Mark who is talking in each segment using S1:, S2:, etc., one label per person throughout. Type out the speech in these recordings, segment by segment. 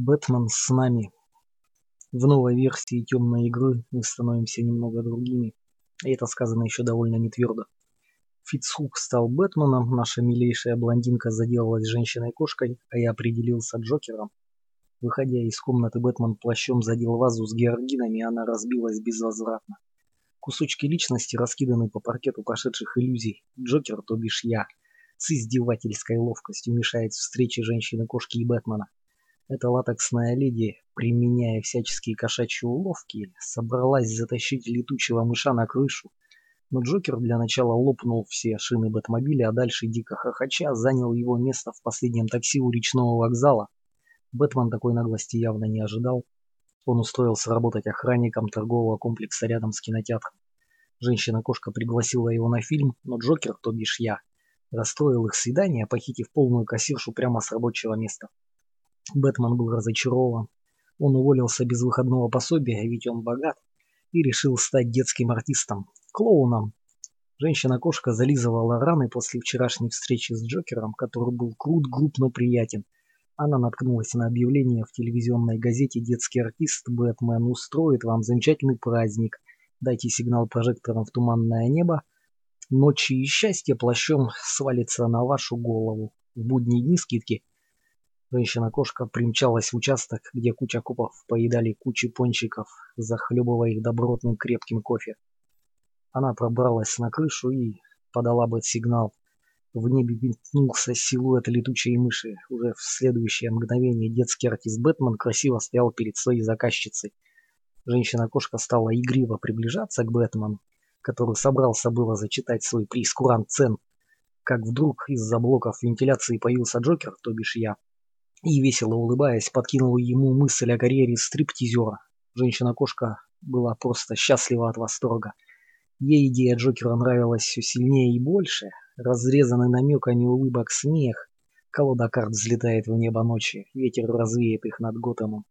S1: Бэтмен с нами. В новой версии темной игры мы становимся немного другими, и это сказано еще довольно нетвердо. Фицхук стал Бэтменом, наша милейшая блондинка заделалась женщиной-кошкой, а я определился Джокером. Выходя из комнаты, Бэтмен плащом задел вазу с георгинами, и она разбилась безвозвратно. Кусочки личности раскиданы по паркету прошедших иллюзий. Джокер, то бишь я, с издевательской ловкостью мешает встрече женщины-кошки и Бэтмена. Эта латексная леди, применяя всяческие кошачьи уловки, собралась затащить летучего мыша на крышу. Но Джокер для начала лопнул все шины Бэтмобиля, а дальше, дико хохоча, занял его место в последнем такси у речного вокзала. Бэтмен такой наглости явно не ожидал. Он устроился работать охранником торгового комплекса рядом с кинотеатром. Женщина-кошка пригласила его на фильм, но Джокер, то бишь я, расстроил их свидание, похитив полную кассиршу прямо с рабочего места. Бэтмен был разочарован. Он уволился без выходного пособия, ведь он богат, и решил стать детским артистом, клоуном. Женщина-кошка зализывала раны после вчерашней встречи с Джокером, который был крут, груб, но приятен. Она наткнулась на объявление в телевизионной газете «Детский артист Бэтмен устроит вам замечательный праздник. Дайте сигнал прожектором в туманное небо. Ночи и счастье плащом свалится на вашу голову. В будние дни скидки Женщина-кошка примчалась в участок, где куча копов поедали кучи пончиков, захлебывая их добротным крепким кофе. Она пробралась на крышу и подала бы сигнал. В небе метнулся силуэт летучей мыши. Уже в следующее мгновение детский артист Бэтмен красиво стоял перед своей заказчицей. Женщина-кошка стала игриво приближаться к Бэтмену, который собрался было зачитать свой прескурант цен, как вдруг из-за блоков вентиляции появился Джокер, то бишь я и, весело улыбаясь, подкинул ему мысль о карьере стриптизера. Женщина-кошка была просто счастлива от восторга. Ей идея Джокера нравилась все сильнее и больше. Разрезанный намеками улыбок смех. Колода карт взлетает в небо ночи. Ветер развеет их над Готэмом.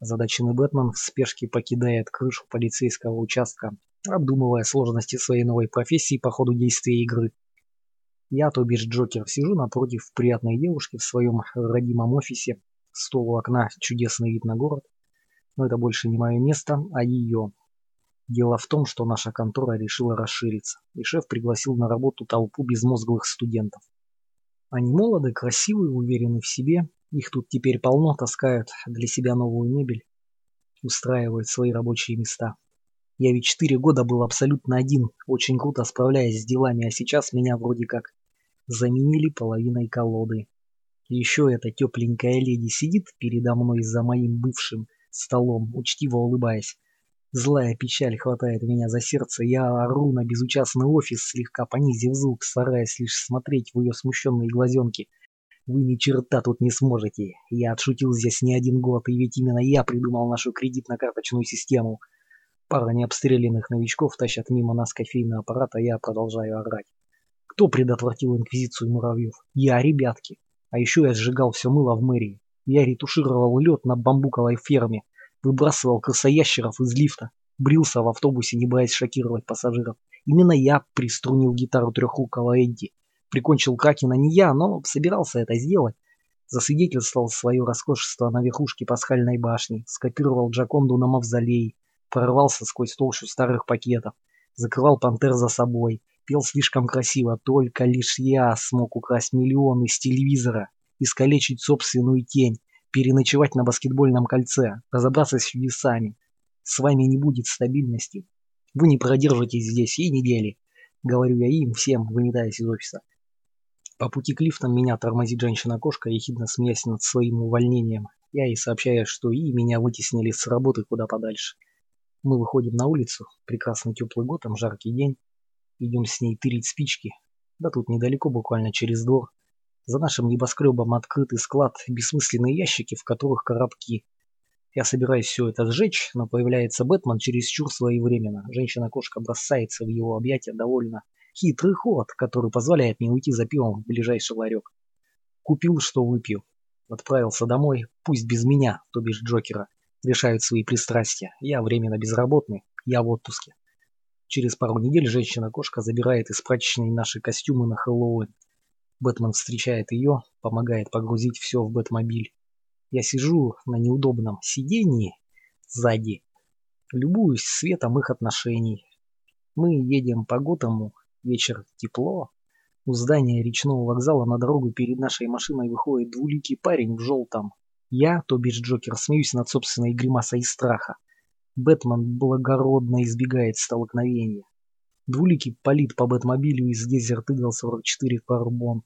S1: Задаченный Бэтмен в спешке покидает крышу полицейского участка, обдумывая сложности своей новой профессии по ходу действия игры. Я, то бишь Джокер, сижу напротив приятной девушки в своем родимом офисе. Стол у окна, чудесный вид на город. Но это больше не мое место, а ее. Дело в том, что наша контора решила расшириться, и шеф пригласил на работу толпу безмозглых студентов. Они молоды, красивые, уверены в себе. Их тут теперь полно, таскают для себя новую мебель, устраивают свои рабочие места. Я ведь четыре года был абсолютно один, очень круто справляясь с делами, а сейчас меня вроде как заменили половиной колоды. Еще эта тепленькая леди сидит передо мной за моим бывшим столом, учтиво улыбаясь. Злая печаль хватает меня за сердце, я ору на безучастный офис, слегка понизив звук, стараясь лишь смотреть в ее смущенные глазенки. Вы ни черта тут не сможете. Я отшутил здесь не один год, и ведь именно я придумал нашу кредитно-карточную систему. Пара необстрелянных новичков тащат мимо нас кофейный аппарат, а я продолжаю орать. Кто предотвратил инквизицию муравьев? Я, ребятки. А еще я сжигал все мыло в мэрии. Я ретушировал лед на бамбуковой ферме, выбрасывал крысоящеров из лифта, брился в автобусе, не боясь шокировать пассажиров. Именно я приструнил гитару трехрукого Эдди. Прикончил Кракена не я, но собирался это сделать. Засвидетельствовал свое роскошество на верхушке пасхальной башни, скопировал Джаконду на мавзолей, прорвался сквозь толщу старых пакетов, закрывал пантер за собой, пел слишком красиво, только лишь я смог украсть миллионы с телевизора, искалечить собственную тень, переночевать на баскетбольном кольце, разобраться с чудесами. С вами не будет стабильности. Вы не продержитесь здесь и недели. Говорю я им всем, выметаясь из офиса. По пути к лифтам меня тормозит женщина-кошка, ехидно смеясь над своим увольнением. Я ей сообщаю, что и меня вытеснили с работы куда подальше. Мы выходим на улицу, прекрасный теплый год, там жаркий день. Идем с ней тырить спички. Да тут недалеко, буквально через двор. За нашим небоскребом открытый склад, бессмысленные ящики, в которых коробки. Я собираюсь все это сжечь, но появляется Бэтмен чересчур своевременно. Женщина-кошка бросается в его объятия довольно. Хитрый ход, который позволяет мне уйти за пивом в ближайший ларек. Купил, что выпью. Отправился домой, пусть без меня, то бишь Джокера. Решают свои пристрастия. Я временно безработный, я в отпуске. Через пару недель женщина-кошка забирает из прачечной наши костюмы на Хэллоуин. Бэтмен встречает ее, помогает погрузить все в Бэтмобиль. Я сижу на неудобном сиденье сзади, любуюсь светом их отношений. Мы едем по Готэму, вечер тепло. У здания речного вокзала на дорогу перед нашей машиной выходит двуликий парень в желтом. Я, то бишь Джокер, смеюсь над собственной гримасой страха. Бэтмен благородно избегает столкновения. Двуликий палит по Бэтмобилю из Desert Eagle 44 Carbon.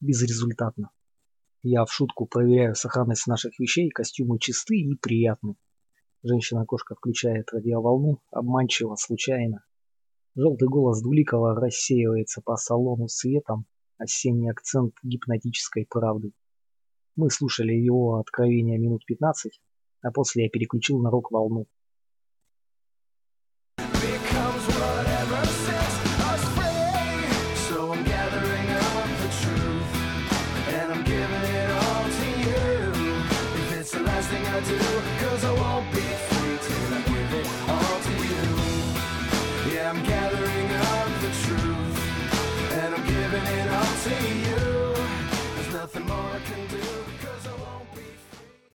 S1: Безрезультатно. Я в шутку проверяю сохранность наших вещей, костюмы чисты и приятны. Женщина-кошка включает радиоволну, обманчиво, случайно. Желтый голос Двуликова рассеивается по салону светом, осенний акцент гипнотической правды. Мы слушали его откровения минут 15, а после я переключил на рок-волну.